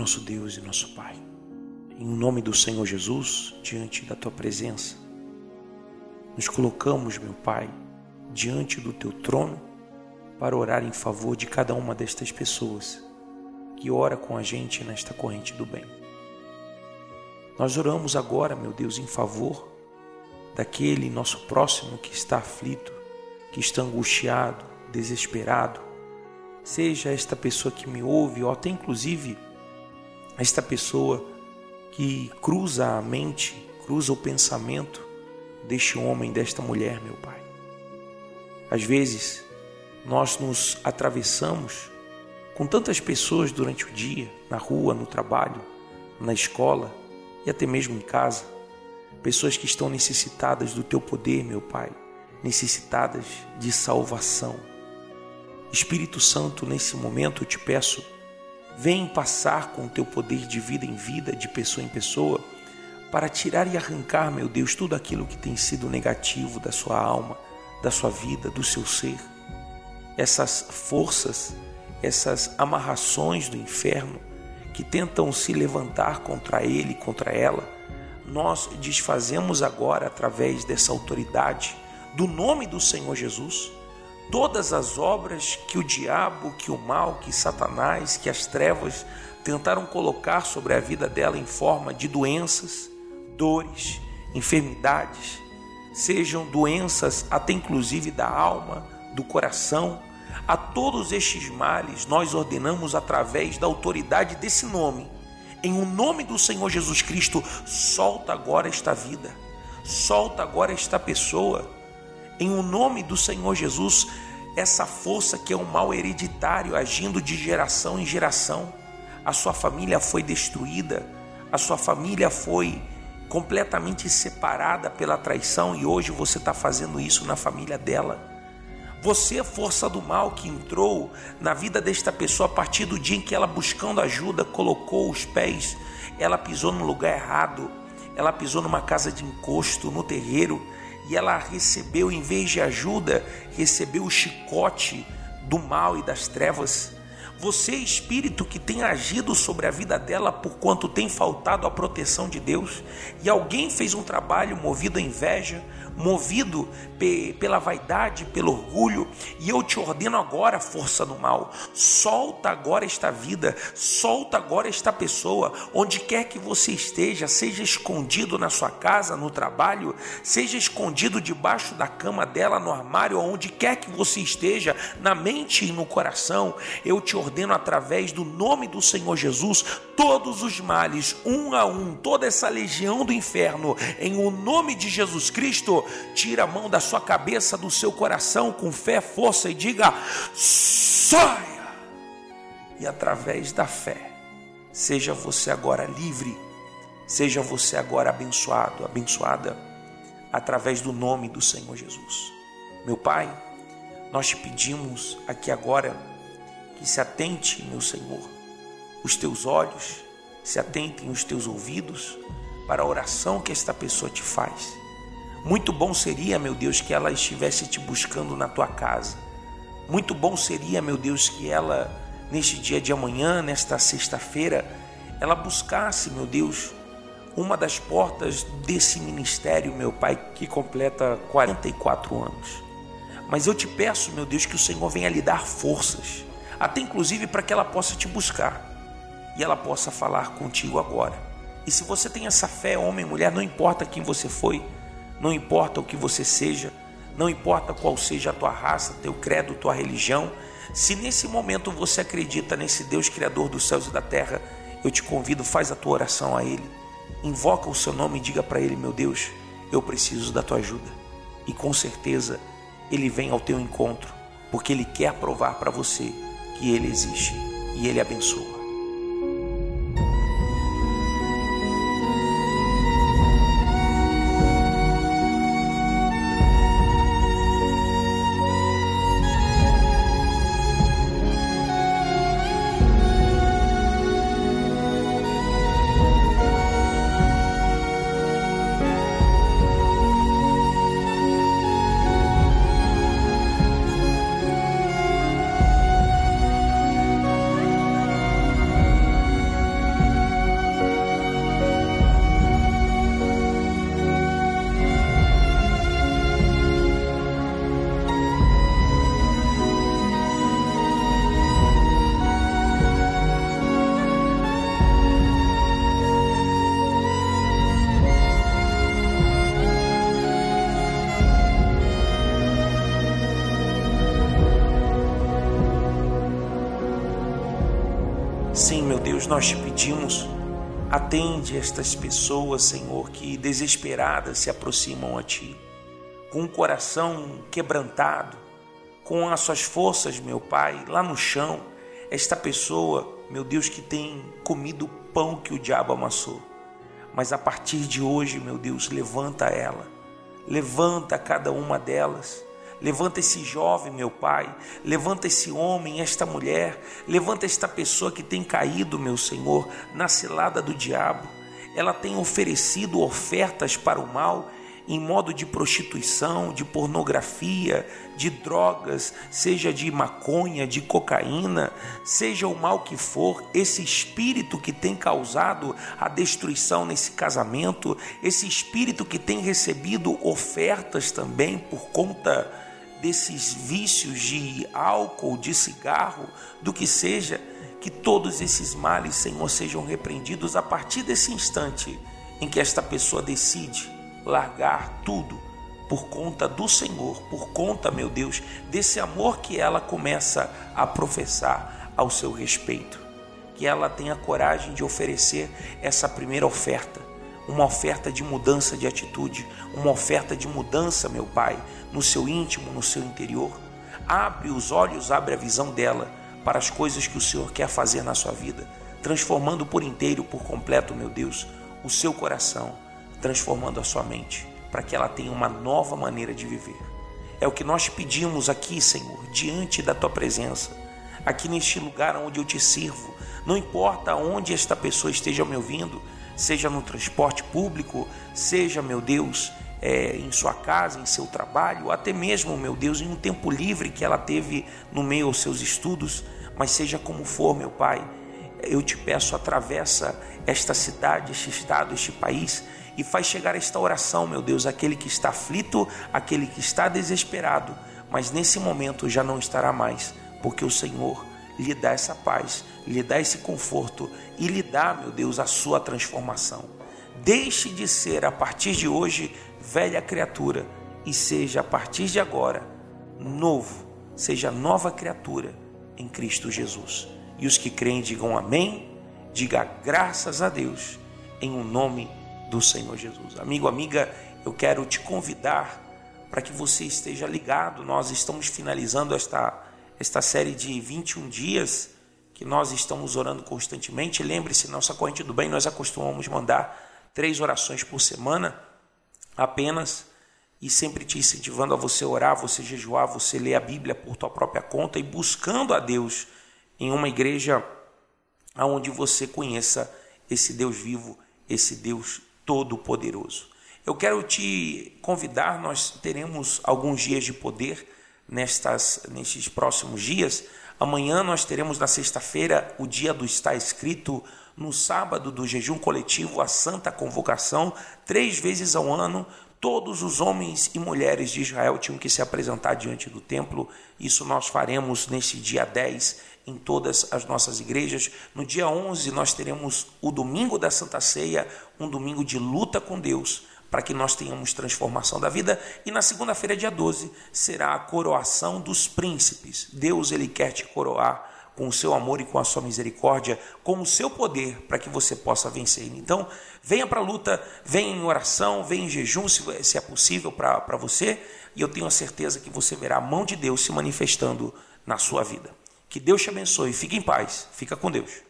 nosso Deus e nosso Pai, em nome do Senhor Jesus, diante da tua presença, nos colocamos, meu Pai, diante do teu trono para orar em favor de cada uma destas pessoas que ora com a gente nesta corrente do bem. Nós oramos agora, meu Deus, em favor daquele nosso próximo que está aflito, que está angustiado, desesperado. Seja esta pessoa que me ouve, ou até inclusive esta pessoa que cruza a mente, cruza o pensamento deste homem, desta mulher, meu Pai. Às vezes, nós nos atravessamos com tantas pessoas durante o dia, na rua, no trabalho, na escola e até mesmo em casa. Pessoas que estão necessitadas do teu poder, meu Pai, necessitadas de salvação. Espírito Santo, nesse momento eu te peço, vem passar com o teu poder de vida em vida, de pessoa em pessoa, para tirar e arrancar, meu Deus, tudo aquilo que tem sido negativo da sua alma, da sua vida, do seu ser. Essas forças, essas amarrações do inferno que tentam se levantar contra ele, contra ela, nós desfazemos agora através dessa autoridade do nome do Senhor Jesus todas as obras que o diabo, que o mal, que Satanás, que as trevas tentaram colocar sobre a vida dela em forma de doenças, dores, enfermidades, sejam doenças até inclusive da alma, do coração, a todos estes males nós ordenamos através da autoridade desse nome. Em o nome do Senhor Jesus Cristo, solta agora esta vida, solta agora esta pessoa. Em o nome do Senhor Jesus, essa força que é um mal hereditário agindo de geração em geração. A sua família foi destruída, a sua família foi completamente separada pela traição e hoje você está fazendo isso na família dela. Você é força do mal que entrou na vida desta pessoa a partir do dia em que ela, buscando ajuda, colocou os pés, ela pisou no lugar errado, ela pisou numa casa de encosto, no terreiro, e ela recebeu, em vez de ajuda, recebeu o chicote do mal e das trevas. Você, espírito que tem agido sobre a vida dela por quanto tem faltado a proteção de Deus, e alguém fez um trabalho movido à inveja, movido pe pela vaidade, pelo orgulho, e eu te ordeno agora, força do mal, solta agora esta vida, solta agora esta pessoa, onde quer que você esteja, seja escondido na sua casa, no trabalho, seja escondido debaixo da cama dela, no armário, onde quer que você esteja, na mente e no coração, eu te ordeno através do nome do Senhor Jesus, todos os males, um a um, toda essa legião do inferno, em o nome de Jesus Cristo, tira a mão da sua cabeça, do seu coração, com fé, força e diga: saia! E através da fé, seja você agora livre, seja você agora abençoado, abençoada, através do nome do Senhor Jesus. Meu Pai, nós te pedimos aqui agora que se atente, meu Senhor, os teus olhos, se atentem os teus ouvidos para a oração que esta pessoa te faz muito bom seria, meu Deus, que ela estivesse te buscando na tua casa. Muito bom seria, meu Deus, que ela, neste dia de amanhã, nesta sexta-feira, ela buscasse, meu Deus, uma das portas desse ministério, meu Pai, que completa 44 anos. Mas eu te peço, meu Deus, que o Senhor venha lhe dar forças, até inclusive para que ela possa te buscar e ela possa falar contigo agora. E se você tem essa fé, homem, mulher, não importa quem você foi, não importa o que você seja, não importa qual seja a tua raça, teu credo, tua religião, se nesse momento você acredita nesse Deus criador dos céus e da terra, eu te convido, faz a tua oração a ele. Invoca o seu nome e diga para ele, meu Deus, eu preciso da tua ajuda. E com certeza ele vem ao teu encontro, porque ele quer provar para você que ele existe e ele abençoa. Deus, nós te pedimos, atende estas pessoas, Senhor, que desesperadas se aproximam a Ti, com o coração quebrantado, com as suas forças, meu Pai, lá no chão, esta pessoa, meu Deus, que tem comido o pão que o diabo amassou. Mas a partir de hoje, meu Deus, levanta ela, levanta cada uma delas Levanta esse jovem, meu Pai. Levanta esse homem, esta mulher. Levanta esta pessoa que tem caído, meu Senhor, na cilada do diabo. Ela tem oferecido ofertas para o mal em modo de prostituição, de pornografia, de drogas, seja de maconha, de cocaína, seja o mal que for, esse espírito que tem causado a destruição nesse casamento, esse espírito que tem recebido ofertas também por conta desses vícios de álcool, de cigarro, do que seja, que todos esses males, Senhor, sejam repreendidos a partir desse instante em que esta pessoa decide largar tudo por conta do Senhor, por conta, meu Deus, desse amor que ela começa a professar ao seu respeito. Que ela tenha coragem de oferecer essa primeira oferta uma oferta de mudança de atitude, uma oferta de mudança, meu Pai, no seu íntimo, no seu interior. Abre os olhos, abre a visão dela para as coisas que o Senhor quer fazer na sua vida, transformando por inteiro, por completo, meu Deus, o seu coração, transformando a sua mente, para que ela tenha uma nova maneira de viver. É o que nós pedimos aqui, Senhor, diante da tua presença, aqui neste lugar onde eu te sirvo. Não importa onde esta pessoa esteja me ouvindo, seja no transporte público, seja, meu Deus, é, em sua casa, em seu trabalho, até mesmo, meu Deus, em um tempo livre que ela teve no meio aos seus estudos, mas seja como for, meu Pai, eu te peço, atravessa esta cidade, este estado, este país e faz chegar esta oração, meu Deus, aquele que está aflito, aquele que está desesperado, mas nesse momento já não estará mais, porque o Senhor lhe dá essa paz, lhe dá esse conforto e lhe dá, meu Deus, a sua transformação. Deixe de ser a partir de hoje velha criatura e seja a partir de agora novo, seja nova criatura em Cristo Jesus. E os que creem digam amém, diga graças a Deus em o um nome do Senhor Jesus. Amigo, amiga, eu quero te convidar para que você esteja ligado. Nós estamos finalizando esta esta série de 21 dias que nós estamos orando constantemente. Lembre-se, nossa corrente do bem, nós acostumamos mandar três orações por semana apenas e sempre te incentivando a você orar, você jejuar, você ler a Bíblia por tua própria conta e buscando a Deus em uma igreja onde você conheça esse Deus vivo, esse Deus todo-poderoso. Eu quero te convidar, nós teremos alguns dias de poder nestas, nestes próximos dias. Amanhã nós teremos na sexta-feira o dia do está escrito, no sábado do jejum coletivo, a santa convocação, três vezes ao ano, todos os homens e mulheres de Israel tinham que se apresentar diante do templo. Isso nós faremos neste dia 10 em todas as nossas igrejas. No dia 11 nós teremos o domingo da Santa Ceia, um domingo de luta com Deus para que nós tenhamos transformação da vida. E na segunda-feira, dia 12, será a coroação dos príncipes. Deus ele quer te coroar com o seu amor e com a sua misericórdia, com o seu poder, para que você possa vencer. Então, venha para a luta, venha em oração, venha em jejum, se, se é possível para você, e eu tenho a certeza que você verá a mão de Deus se manifestando na sua vida. Que Deus te abençoe, fique em paz, fica com Deus.